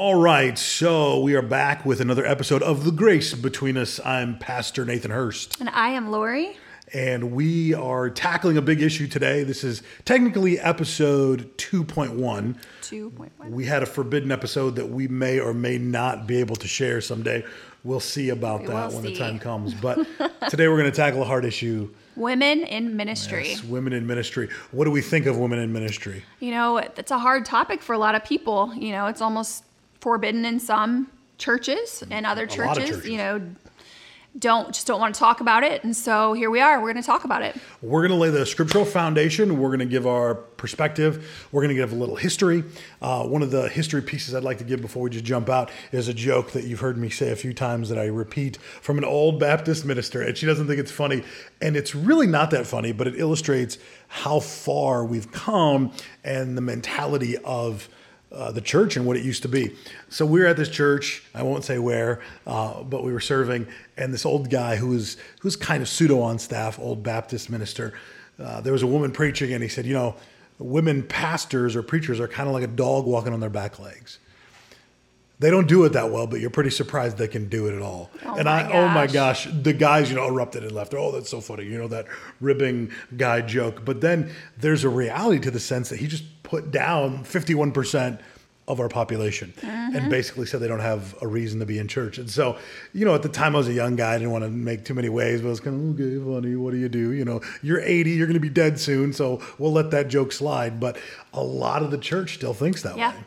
All right, so we are back with another episode of The Grace Between Us. I'm Pastor Nathan Hurst, And I am Lori. and we are tackling a big issue today. This is technically episode 2.1. 2.1. We had a forbidden episode that we may or may not be able to share someday. We'll see about We that when the time comes. But today we're going to tackle a hard issue Women in ministry. Yes, women in ministry. What do we think of women in ministry? You know, it's a hard topic for a lot of people. You know, it's almost forbidden in some churches and other A lot of churches, churches. you know, don't just don't want to talk about it. And so here we are. We're going to talk about it. We're going to lay the scriptural foundation. We're going to give our perspective. We're going to give a little history. Uh, one of the history pieces I'd like to give before we just jump out is a joke that you've heard me say a few times that I repeat from an old Baptist minister, and she doesn't think it's funny. And it's really not that funny, but it illustrates how far we've come and the mentality of uh, the church and what it used to be. So we were at this church. I won't say where, uh, but we were serving, and this old guy who was who's kind of pseudo on staff, old Baptist minister. Uh, there was a woman preaching, and he said, "You know, women pastors or preachers are kind of like a dog walking on their back legs." They don't do it that well, but you're pretty surprised they can do it at all. Oh and I, oh my gosh. gosh, the guys, you know, erupted and left. Oh, that's so funny. You know, that ribbing guy joke. But then there's a reality to the sense that he just put down 51% of our population and mm-hmm. basically said they don't have a reason to be in church. And so, you know, at the time I was a young guy, I didn't want to make too many waves, but I was kind of, okay, funny, what do you do? You know, you're 80, you're going to be dead soon, so we'll let that joke slide. But a lot of the church still thinks that Yeah. way.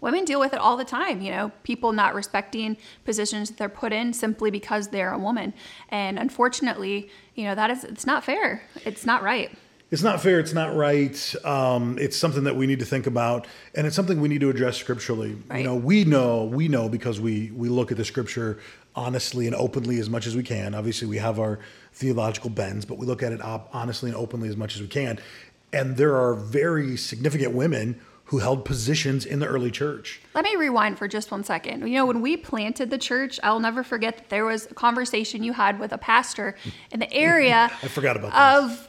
Women deal with it all the time, you know, people not respecting positions that they're put in simply because they're a woman. And unfortunately, you know, that is, it's not fair. It's not right. It's not fair. It's not right. Um, it's something that we need to think about, and it's something we need to address scripturally. You know, we know, we know because we we look at the scripture honestly and openly as much as we can. Obviously, we have our theological bends, but we look at it op- honestly and openly as much as we can. And there are very significant women who held positions in the early church. Let me rewind for just one second. You know, when we planted the church, I'll never forget that there was a conversation you had with a pastor in the area I forgot about of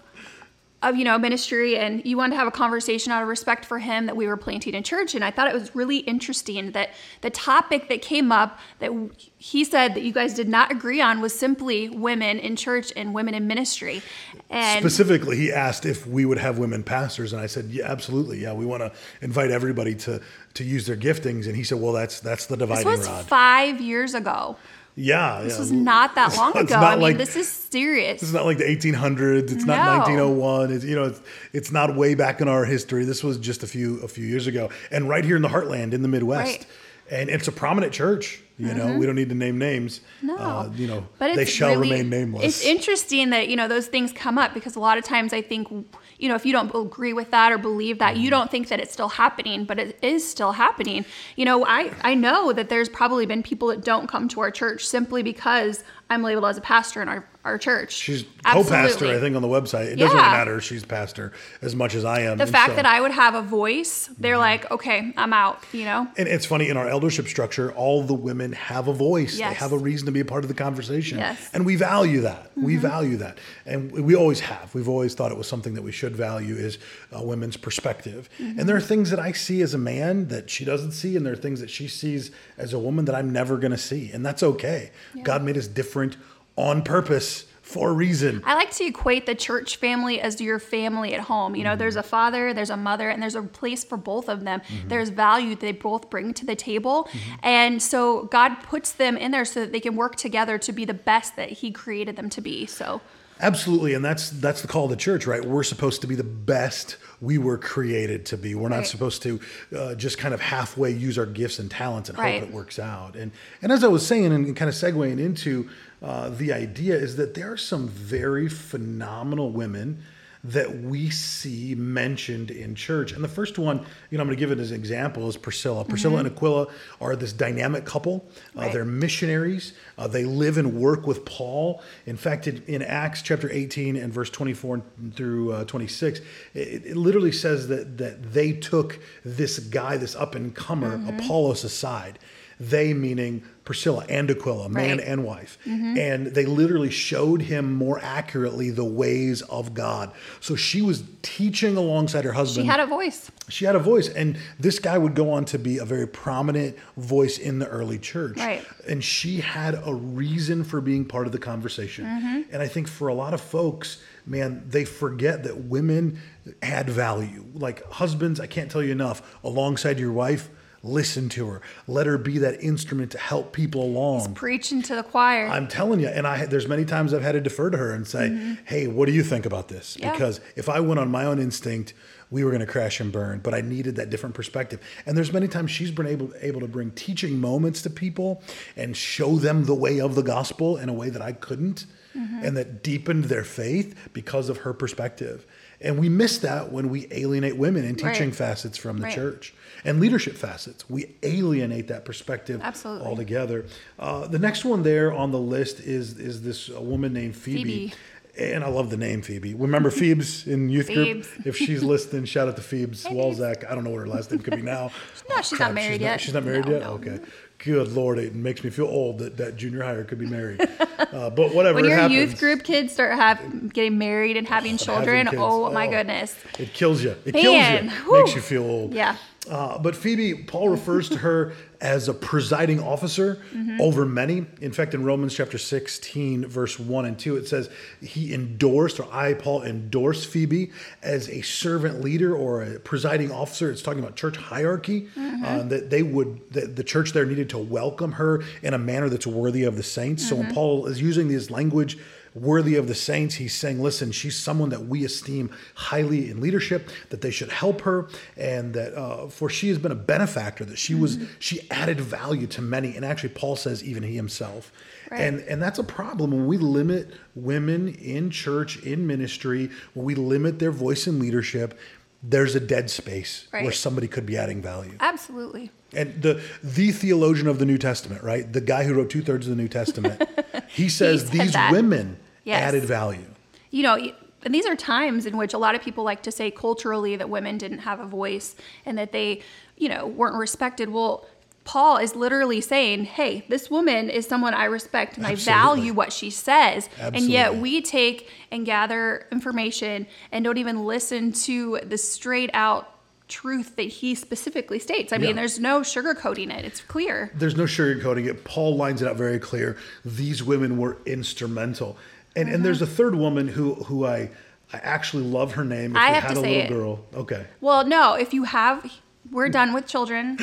of you know ministry and you wanted to have a conversation out of respect for him that we were planting in church and i thought it was really interesting that the topic that came up that he said that you guys did not agree on was simply women in church and women in ministry and Specifically, he asked if we would have women pastors, and I said, "Yeah, absolutely. Yeah, we want to invite everybody to to use their giftings." And he said, "Well, that's that's the dividing this was rod." five years ago Yeah, this yeah. was not that long ago i mean like- this is serious This is not like the 1800s. It's not 1901. It's you know, it's, it's not way back in our history. This was just a few a few years ago, and right here in the heartland in the Midwest. Right. Mm-hmm. And it's a prominent church. You know, we don't need to name names. No, Uh, you know, but they shall really- remain nameless. It's interesting that you know those things come up because a lot of times I think you know if you don't agree with that or believe that Mm-hmm. you don't think that it's still happening, but it is still happening. You know, I I know that there's probably been people that don't come to our church simply because I'm labeled as a pastor in our our church. She's co-pastor, I think, on the website. It doesn't Yeah. matter. She's pastor as much as I am. The And fact so- that I would have a voice, they're Mm-hmm. like, okay, I'm out. You know. And it's funny in our eldership structure, all the women have a voice. They have a reason to be a part of the conversation. Yes. Mm-hmm. And we value that. We value that. And we always have. We've always thought it was something that we should value is a women's perspective. Mm-hmm. And there are things that I see as a man that she doesn't see, and there are things that she sees as a woman that I'm never going to see. And that's okay. God made us different on purpose for a reason. I like to equate the church family as your family at home. You know, there's a father, there's a mother, and there's a place for both of them. There's value they both bring to the table. And so God puts them in there so that they can work together to be the best that He created them to be. So, Absolutely, and that's that's the call of the church, right? We're supposed to be the best we were created to be. We're not Right. supposed to uh, just kind of halfway use our gifts and talents and Right. hope it works out. And and as I was saying, and kind of segueing into uh, the idea is that there are some very phenomenal women that we see mentioned in church. And the first one, you know, I'm going to give it as an example is Priscilla. Priscilla and Aquila are this dynamic couple. Uh, Right. They're missionaries. Uh, they live and work with Paul. In fact, in, in Acts chapter 18 and verse 24 through uh, 26, it, it literally says that that they took this guy, this up and comer, Apollos, aside. They meaning Priscilla and Aquila, man Right. and wife. And they literally showed him more accurately the ways of God. So she was teaching alongside her husband. She had a voice. She had a voice, and this guy would go on to be a very prominent voice in the early church. Right. And she had a reason for being part of the conversation. Mm-hmm. And I think for a lot of folks, man, they forget that women add value. Like husbands, I can't tell you enough, alongside your wife, listen to her. Let her be that instrument to help people along. Preaching to the choir. I'm telling you, and I there's many times I've had to defer to her and say, "Hey, what do you think about this?" Mm-hmm. Yeah. Because if I went on my own instinct, we were going to crash and burn. But I needed that different perspective. And there's many times she's been able able to bring teaching moments to people and show them the way of the gospel in a way that I couldn't, Mm-hmm. and that deepened their faith because of her perspective. And we miss that when we alienate women in teaching Right. facets from the Right. church and leadership facets. We alienate that perspective Absolutely. altogether. Uh, the next one there on the list is is this a woman named Phoebe. Phoebe. And I love the name Phoebe. Remember Phoebes in youth group? If she's listening, shout out to Phoebes Walzak. I don't know what her last name could be now. No, she's not married she's yet. she's not married No, yet? no. Okay. Good Lord, it makes me feel old that that junior higher could be married. Uh, but whatever. when your happens. youth group kids start have getting married and having children, kids. oh my Oh. goodness. It kills you. It Man, kills you. whew. Makes you feel old. Yeah. Uh, but Phoebe, Paul refers to her as a presiding officer Mm-hmm. over many. In fact, in Romans chapter 16, verse 1 and 2, it says he endorsed, or I, Paul, endorsed Phoebe as a servant leader or a presiding officer. It's talking about church hierarchy, Mm-hmm. uh, that they would, that the church there needed to welcome her in a manner that's worthy of the saints. So Mm-hmm. when Paul is using this language, worthy of the saints. He's saying, listen, she's someone that we esteem highly in leadership, that they should help her, and that uh, for she has been a benefactor, that she was she added value to many. And actually, Paul says even he himself. Right. And and that's a problem when we limit women in church, in ministry, when we limit their voice in leadership. There's a dead space where somebody could be adding value. Absolutely. And the the theologian of the New Testament, right? The guy who wrote two thirds of the New Testament, he says said these that. women Yes. added value. you know, and these are times in which a lot of people like to say culturally that women didn't have a voice and that they, you know, weren't respected. Well, Paul is literally saying, "Hey, this woman is someone I respect and Absolutely. I value what she says." And yet we take and gather information and don't even listen to the straight out truth that he specifically states. I mean, there's no sugarcoating it. It's clear. There's no sugarcoating it. Paul lines it out very clear. These women were instrumental. And and there's a mm-hmm. third woman who who I I actually love her name. If I have had to a say little it. girl. Okay. Well, no, if you have we're done with children.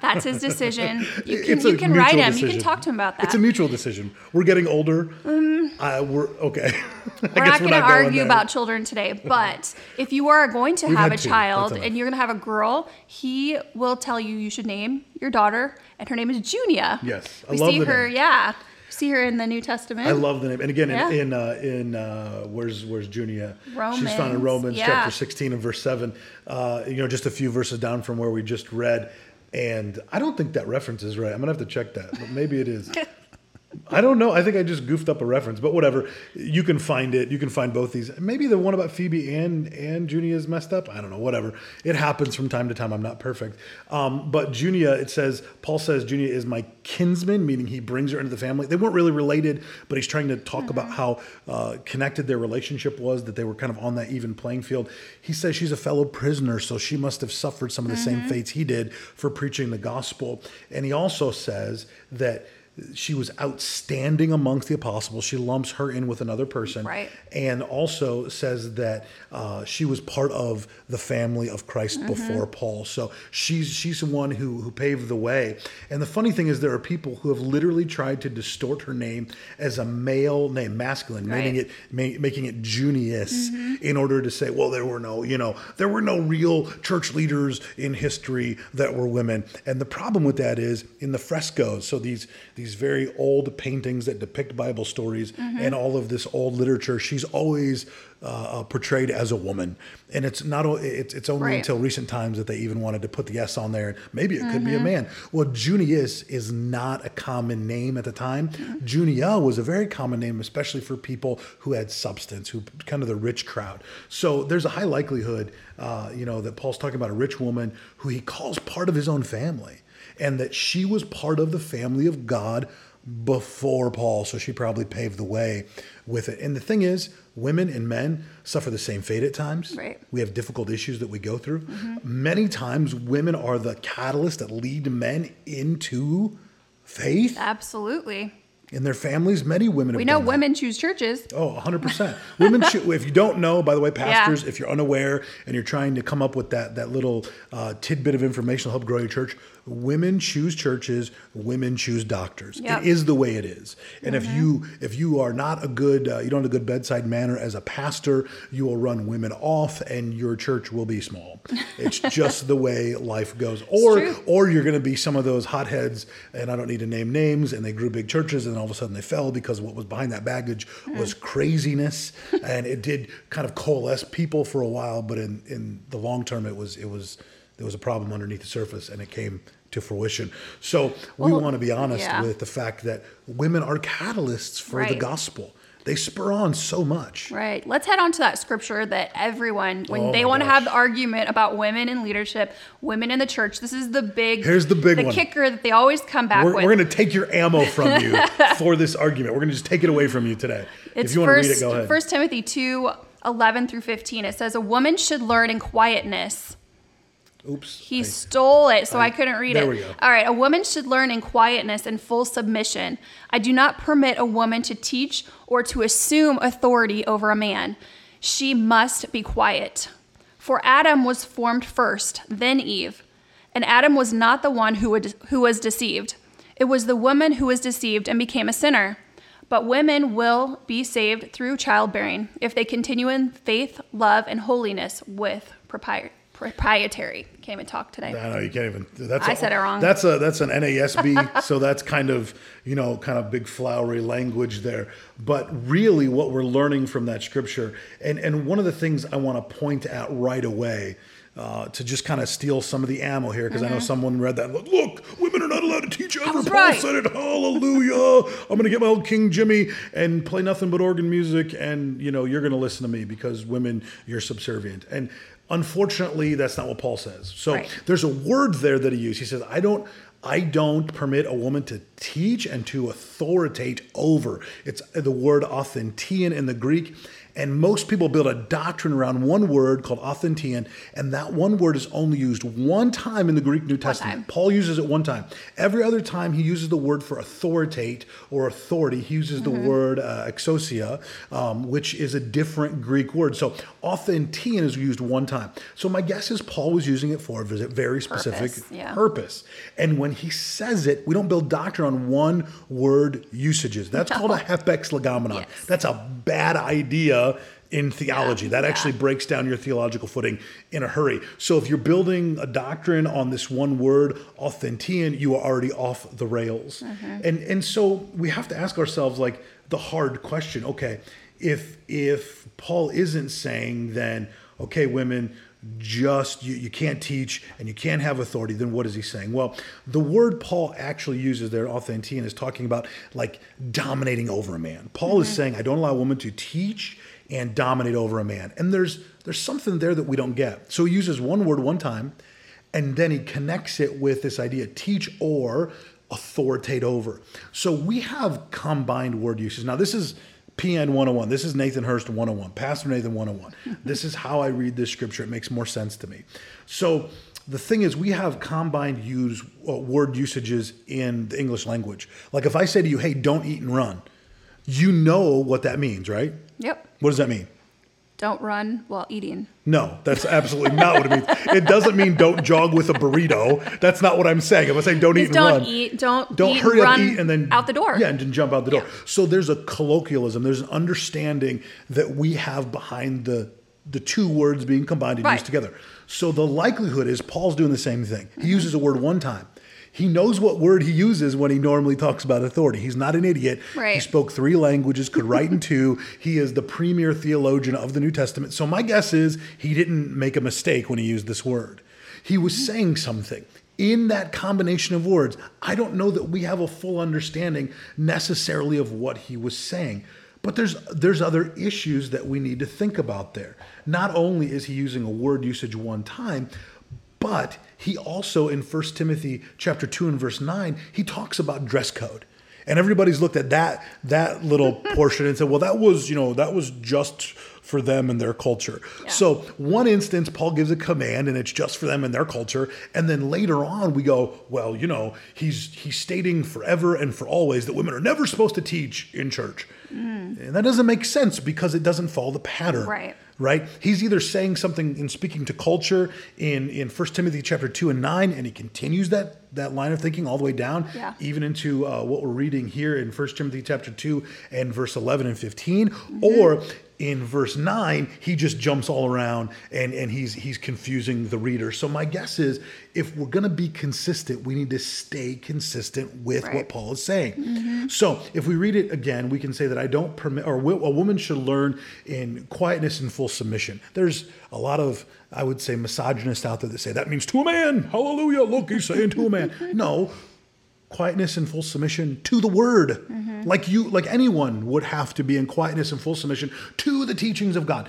That's his decision. You can you can write him. You can talk to him about that. It's a mutual decision. We're getting older. Uh, we're okay. I we're not going to argue about children today, but if you are going to We've have a two. child and you're going to have a girl, he will tell you you should name your daughter, and her name is Junia. Yes, I we see her. name. Yeah, see her in the New Testament. I love the name. And again, Yeah. in in, uh, in uh, where's where's Junia? She's found in Romans, Romans yeah. chapter 16 and verse 7. Uh, you know, just a few verses down from where we just read. And I don't think that reference is right. I'm gonna have to check that, but maybe it is. I don't know. I think I just goofed up a reference, but whatever. You can find it. You can find both these. Maybe the one about Phoebe and and Junia is messed up. I don't know. Whatever. It happens from time to time. I'm not perfect. Um, but Junia, it says Paul says Junia is my kinsman, meaning he brings her into the family. They weren't really related, but he's trying to talk about how uh, connected their relationship was. That they were kind of on that even playing field. He says she's a fellow prisoner, so she must have suffered some of the same fates he did for preaching the gospel. And he also says that she was outstanding amongst the apostles. She lumps her in with another person, Right. And also says that uh, she was part of the family of Christ Mm-hmm. before Paul. So she's she's the one who who paved the way. And the funny thing is, there are people who have literally tried to distort her name as a male name, masculine, making Right. it ma- making it Junius, Mm-hmm. in order to say, well, there were no, you know, there were no real church leaders in history that were women. And the problem with that is in the frescoes. So these these very old paintings that depict Bible stories Mm-hmm. and all of this old literature, she's always uh, uh, portrayed as a woman. And it's not it's it's only Right. until recent times that they even wanted to put the S on there. Maybe it could be a Mm-hmm. man. Well, Junius is not a common name at the time. Mm-hmm. Junia was a very common name, especially for people who had substance, who kind of the rich crowd. So there's a high likelihood, uh, you know, that Paul's talking about a rich woman who he calls part of his own family. And that she was part of the family of God before Paul. So she probably paved the way with it. And the thing is, women and men suffer the same fate at times. Right. We have difficult issues that we go through. Many times, women are the catalyst that lead men into faith Absolutely. in their families. Many women We know done that. women choose churches. Oh, 100%. Women should, if you don't know, by the way, pastors, if you're unaware and you're trying to come up with that, that little uh, tidbit of information to help grow your church, women choose churches, women choose doctors. Yep. It is the way it is. And if you if you are not a good, uh, you don't have a good bedside manner as a pastor, you will run women off and your church will be small. It's just the way life goes. Or or you're going to be some of those hotheads, and I don't need to name names, and they grew big churches, and all of a sudden they fell because what was behind that baggage was craziness, and it did kind of coalesce people for a while, but in, in the long term, it was it was there was a problem underneath the surface, and it came to fruition. So we Well, want to be honest yeah. with the fact that women are catalysts for the gospel. They spur on so much. Right. Let's head on to that scripture that everyone, when Oh they want to have the argument about women in leadership, women in the church, this is the big, Here's the big the one. kicker that they always come back We're, with. we're going to take your ammo from you for this argument. We're going to just take it away from you today. It's if you want to first, read it, go ahead. First Timothy 2, 11 through 15. It says, A woman should learn in quietness. Oops. He I- stole it, so I, I- couldn't read there it. we go. All right, a woman should learn in quietness and full submission. I do not permit a woman to teach or to assume authority over a man. She must be quiet. For Adam was formed first, then Eve. And Adam was not the one who would, who was deceived. It was the woman who was deceived and became a sinner. But women will be saved through childbearing if they continue in faith, love, and holiness with propri- proprietary. Can't even talk today. I know you can't even. That's I a- said it wrong. That's a that's an NASB, so that's kind of you know kind of big flowery language there. But really, what we're learning from that scripture, and and one of the things I want to point at right away. Uh, to just kind of steal some of the ammo here, because I know someone read that. Look, look, women are not allowed to teach ever. Paul right. said it. Hallelujah! I'm going to get my old King Jimmy and play nothing but organ music, and you know you're going to listen to me because women, you're subservient. And unfortunately, that's not what Paul says. So Right. there's a word there that he used. He says, I don't I don't permit a woman to teach and to authoritate over. It's the word authentein in the Greek. And most people build a doctrine around one word called authentein, and that one word is only used one time in the Greek New Testament. Paul uses it one time. Every other time he uses the word for authoritate or authority, he uses the word uh, exousia, um, which is a different Greek word. So authentein is used one time. So my guess is Paul was using it for a very specific Purpose, yeah. purpose. And when he says it, we don't build doctrine on one word usages. That's called a hapax legomenon. Yes. That's a bad idea in theology. that yeah. actually breaks down your theological footing in a hurry. So if you're building a doctrine on this one word, authentein, you are already off the rails. Mm-hmm. And and so we have to ask ourselves like the hard question, okay, if if Paul isn't saying then, okay, women, just you, you can't teach and you can't have authority, then what is he saying? Well, the word Paul actually uses there, authentein, is talking about like dominating over a man. Paul is saying, I don't allow a woman to teach and dominate over a man. And there's there's something there that we don't get. So he uses one word one time, and then he connects it with this idea teach or authoritate over. So we have combined word uses. Now this is PN 101. This is Nathan Hurst 101, Pastor Nathan 101. this is how I read this scripture. It makes more sense to me. So the thing is, we have combined use uh, word usages in the English language. Like if I say to you, "Hey, don't eat and run," you know what that means, right? Yep. What does that mean? Don't run while eating. No, that's absolutely not what it means. It doesn't mean don't jog with a burrito. That's not what I'm saying. If I say don't eat and don't run, eat. Don't don't eat hurry up, eat, and then out the door. Yeah, and then jump out the door. Yeah. So there's a colloquialism. There's an understanding that we have behind the the two words being combined and Right. used together. So the likelihood is Paul's doing the same thing. Mm-hmm. He uses a word one time. He knows what word he uses when he normally talks about authority. He's not an idiot. He spoke three languages, could write in two. He is the premier theologian of the New Testament. So my guess is he didn't make a mistake when he used this word. He was saying something. In that combination of words, I don't know that we have a full understanding necessarily of what he was saying. But there's there's other issues that we need to think about there. Not only is he using a word usage one time, But he also in 1 Timothy chapter 2 and verse 9, he talks about dress code. And everybody's looked at that that little portion and said, well, that was, you know, that was just for them and their culture. Yeah. So, one instance, Paul gives a command and it's just for them and their culture. And then later on, we go, well, you know, he's he's stating forever and for always that women are never supposed to teach in church. Mm. And that doesn't make sense because it doesn't follow the pattern. Right right he's either saying something in speaking to culture in in First timothy chapter 2 and 9 and he continues that that line of thinking all the way down yeah. even into uh, what we're reading here in First timothy chapter 2 and verse 11 and 15 mm-hmm. or in verse 9 he just jumps all around and and he's he's confusing the reader. So my guess is if we're going to be consistent we need to stay consistent with right. what paul is saying. Mm-hmm. so if we read it again we can say that i don't permit or a woman should learn in quietness and full submission. There's a lot of i would say misogynists out there that say that means to a man hallelujah. Look he's saying to a man no quietness and full submission to the word mm-hmm. like you like anyone would have to be in quietness and full submission to the teachings of god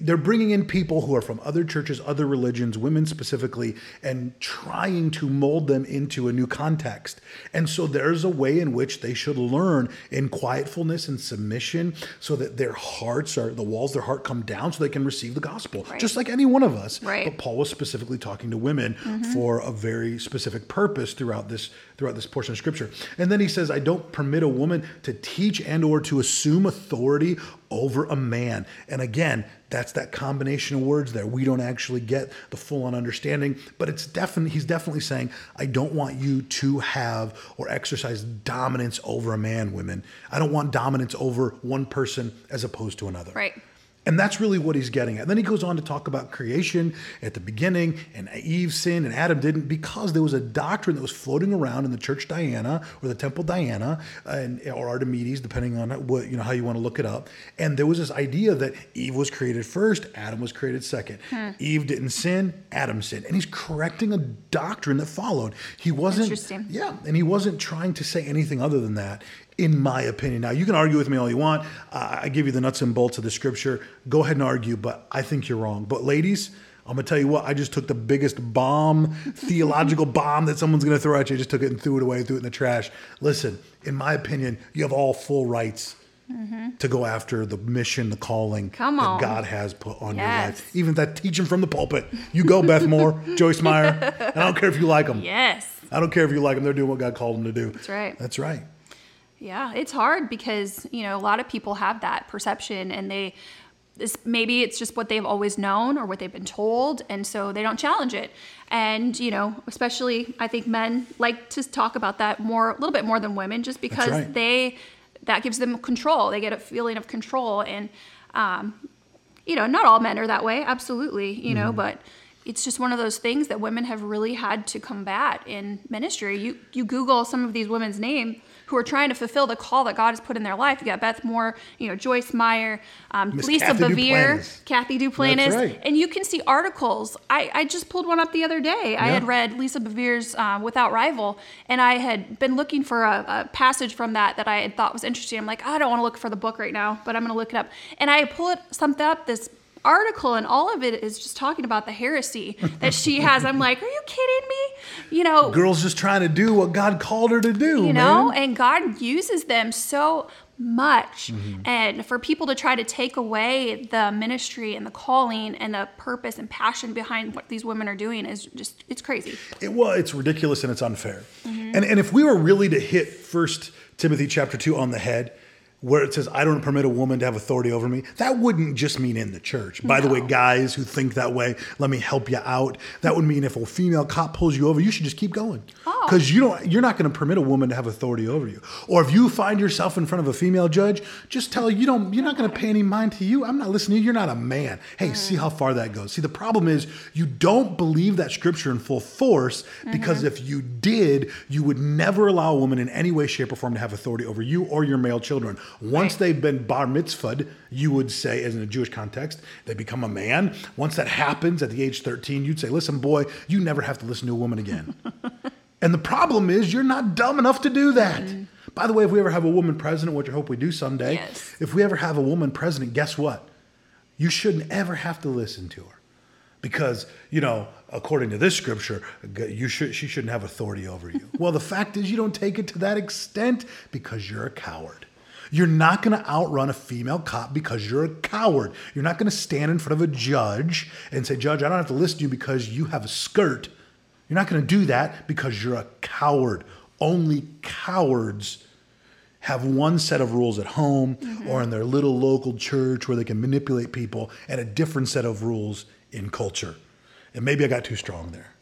they're bringing in people who are from other churches, other religions, women specifically, and trying to mold them into a new context. And so there's a way in which they should learn in quietfulness and submission so that their hearts are, the walls their heart come down so they can receive the gospel, right. just like any one of us. Right. But Paul was specifically talking to women mm-hmm. for a very specific purpose throughout this throughout this portion of scripture. And then he says, I don't permit a woman to teach and or to assume authority over a man. And again, that's that combination of words there. We don't actually get the full on understanding, but it's definitely he's definitely saying, I don't want you to have or exercise dominance over a man, women. I don't want dominance over one person as opposed to another. Right. And that's really what he's getting at. And then he goes on to talk about creation at the beginning and Eve sinned and Adam didn't because there was a doctrine that was floating around in the church Diana or the temple Diana and, or Artemides, depending on what, you know, how you want to look it up. And there was this idea that Eve was created first, Adam was created second. Hmm. Eve didn't sin, Adam sinned. And he's correcting a doctrine that followed. He wasn't, yeah, and he wasn't trying to say anything other than that in my opinion. Now, you can argue with me all you want. Uh, I give you the nuts and bolts of the scripture. Go ahead and argue, but I think you're wrong. But, ladies, I'm gonna tell you what. I just took the biggest bomb, theological bomb that someone's gonna throw at you. I just took it and threw it away, threw it in the trash. Listen, in my opinion, you have all full rights mm-hmm. to go after the mission, the calling that God has put on yes. your life. Even that teaching from the pulpit. You go, Beth Moore, Joyce Meyer. I don't care if you like them. Yes. I don't care if you like them. They're doing what God called them to do. That's right. That's right. Yeah, it's hard because, you know, a lot of people have that perception and they this, maybe it's just what they've always known or what they've been told and so they don't challenge it and you know especially i think men like to talk about that more a little bit more than women just because right. they that gives them control they get a feeling of control and um, you know not all men are that way absolutely you mm-hmm. know but it's just one of those things that women have really had to combat in ministry you you google some of these women's names who are trying to fulfill the call that God has put in their life. You got Beth Moore, you know, Joyce Meyer, um, Lisa Kathy Bevere, Duplantis. Kathy Duplantis, right. and you can see articles. I, I just pulled one up the other day. Yeah. I had read Lisa Bevere's um, Without Rival, and I had been looking for a, a, passage from that that I had thought was interesting. I'm like, I don't want to look for the book right now, but I'm going to look it up. And I pull it something up this article and all of it is just talking about the heresy that she has. I'm like, are you kidding me? You know, girl's just trying to do what God called her to do. You know, man. and God uses them so much. Mm-hmm. And for people to try to take away the ministry and the calling and the purpose and passion behind what these women are doing is just it's crazy. It well, it's ridiculous and it's unfair. Mm-hmm. And and if we were really to hit first Timothy chapter 2 on the head, where it says, I don't permit a woman to have authority over me, that wouldn't just mean in the church. By no. the way, guys who think that way, let me help you out. That would mean if a female cop pulls you over, you should just keep going. Oh, Because you don't you're not going to permit a woman to have authority over you. Or if you find yourself in front of a female judge, just tell her you don't you're not going to pay any mind to you. I'm not listening to you. You're not a man. Hey, mm. see how far that goes. See, the problem is you don't believe that scripture in full force because mm-hmm. if you did, you would never allow a woman in any way, shape, or form to have authority over you or your male children. Once right. they've been bar mitzvahed, you would say, as in a Jewish context, they become a man. Once that happens at the age 13, you'd say, listen, boy, you never have to listen to a woman again. and the problem is, you're not dumb enough to do that. Mm. By the way, if we ever have a woman president, which I hope we do someday, yes. if we ever have a woman president, guess what? You shouldn't ever have to listen to her because you know according to this scripture you should she shouldn't have authority over you well the fact is you don't take it to that extent because you're a coward you're not going to outrun a female cop because you're a coward. You're not going to stand in front of a judge and say, Judge, I don't have to listen to you because you have a skirt. You're not going to do that because you're a coward. Only cowards have one set of rules at home mm-hmm. or in their little local church where they can manipulate people and a different set of rules in culture. And maybe I got too strong there.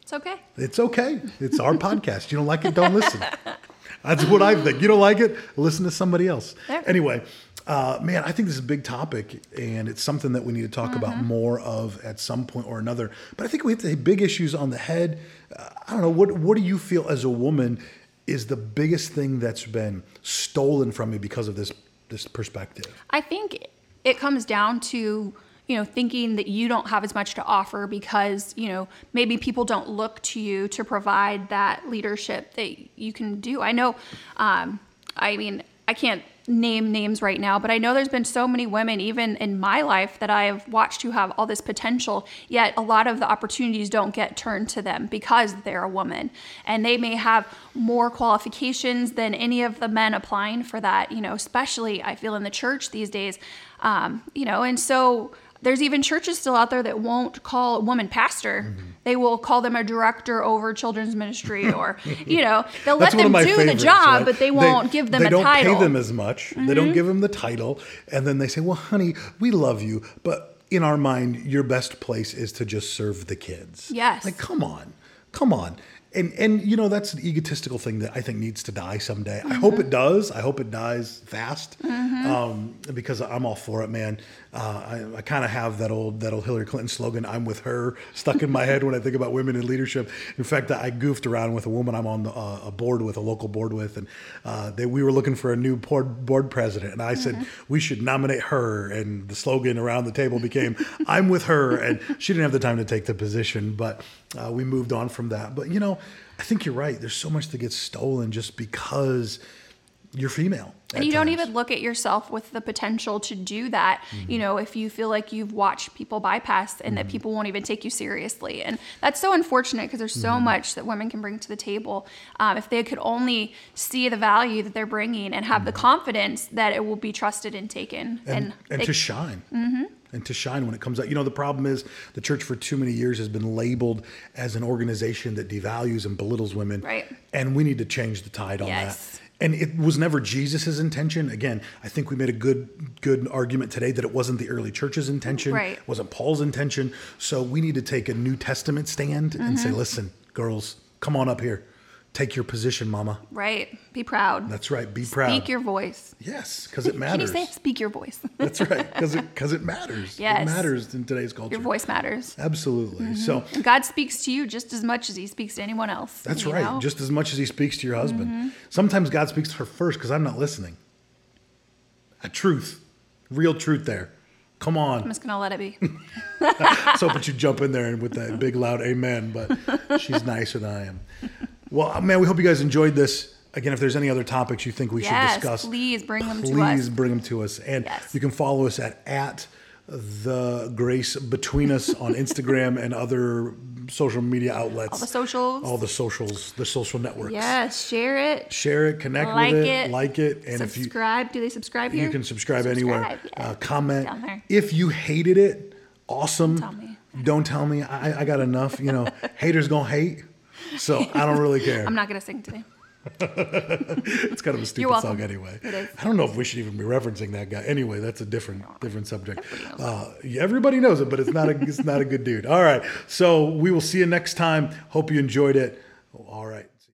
It's okay. It's okay. It's our podcast. You don't like it, don't listen. That's what I think. You don't like it? Listen to somebody else. There. Anyway, uh, man, I think this is a big topic, and it's something that we need to talk mm-hmm. about more of at some point or another. But I think we have to hit big issues on the head. Uh, I don't know. What What do you feel as a woman is the biggest thing that's been stolen from me because of this this perspective? I think it comes down to you know, thinking that you don't have as much to offer because, you know, maybe people don't look to you to provide that leadership that you can do. I know, um, I mean, I can't name names right now, but I know there's been so many women, even in my life, that I have watched who have all this potential, yet a lot of the opportunities don't get turned to them because they're a woman. And they may have more qualifications than any of the men applying for that, you know, especially I feel in the church these days. Um, you know, and so there's even churches still out there that won't call a woman pastor. Mm-hmm. They will call them a director over children's ministry, or you know, they'll let them do the job, right? but they won't they, give them a title. they a don't title. pay them as much. Mm-hmm. They don't mm-hmm. give them the title, and then they say, "Well, honey, we love you, but." In our mind, your best place is to just serve the kids. Yes. Like, come on, come on and and you know that's an egotistical thing that I think needs to die someday. Mm-hmm. I hope it does. I hope it dies fast, mm-hmm. um, because I'm all for it, man. Uh, I, I kind of have that old that old Hillary Clinton slogan "I'm with her" stuck in my head when I think about women in leadership. In fact, I goofed around with a woman I'm on the, uh, a board with, a local board with, and uh, they, we were looking for a new board board president, and I mm-hmm. said we should nominate her, and the slogan around the table became "I'm with her," and she didn't have the time to take the position, but uh, we moved on from that. But you know, I think you're right. There's so much that gets stolen just because you're female. And you times. don't even look at yourself with the potential to do that. Mm-hmm. You know, if you feel like you've watched people bypass and mm-hmm. that people won't even take you seriously. And that's so unfortunate because there's so mm-hmm. much that women can bring to the table. Um, if they could only see the value that they're bringing and have the mm-hmm. confidence that it will be trusted and taken. And, and, and they, to shine. Mm-hmm and to shine when it comes out. You know, the problem is the church for too many years has been labeled as an organization that devalues and belittles women. Right. And we need to change the tide on yes. that. And it was never Jesus's intention. Again, I think we made a good good argument today that it wasn't the early church's intention. Right. It wasn't Paul's intention. So we need to take a New Testament stand mm-hmm. and say, mm-hmm. listen, girls, come on up here. Take your position, mama. Right. Be proud. That's right. Be proud. Speak your voice. Yes, because it matters. Can you say speak your voice? That's right. Because it because it matters. Yes. It matters in today's culture. Your voice matters. Absolutely. Mm-hmm. So God speaks to you just as much as He speaks to anyone else. That's right. Know? Just as much as He speaks to your husband. Mm-hmm. Sometimes God speaks to her first because I'm not listening. A truth, real truth there. Come on. I'm just gonna let it be. so, but you jump in there with that big loud amen. But she's nicer than I am. Well, man, we hope you guys enjoyed this. Again, if there's any other topics you think we yes, should discuss, please bring them to us. Please bring them to us. And yes. you can follow us at, at the grace between us on Instagram and other social media outlets. All the socials. All the socials, the social networks. Yes, share it. Share it, connect like with it, it, like it. And subscribe. if you subscribe, do they subscribe here? You can subscribe, subscribe anywhere. Yeah. Uh, comment. If you hated it, awesome. Don't tell me. Don't tell me. I, I got enough. You know, haters gonna hate. So I don't really care. I'm not going to sing today. it's kind of a stupid song anyway. It is. I don't know if we should even be referencing that guy. Anyway, that's a different different subject. Everybody knows, uh, everybody knows it, but it's not a it's not a good dude. All right. So we will see you next time. Hope you enjoyed it. All right.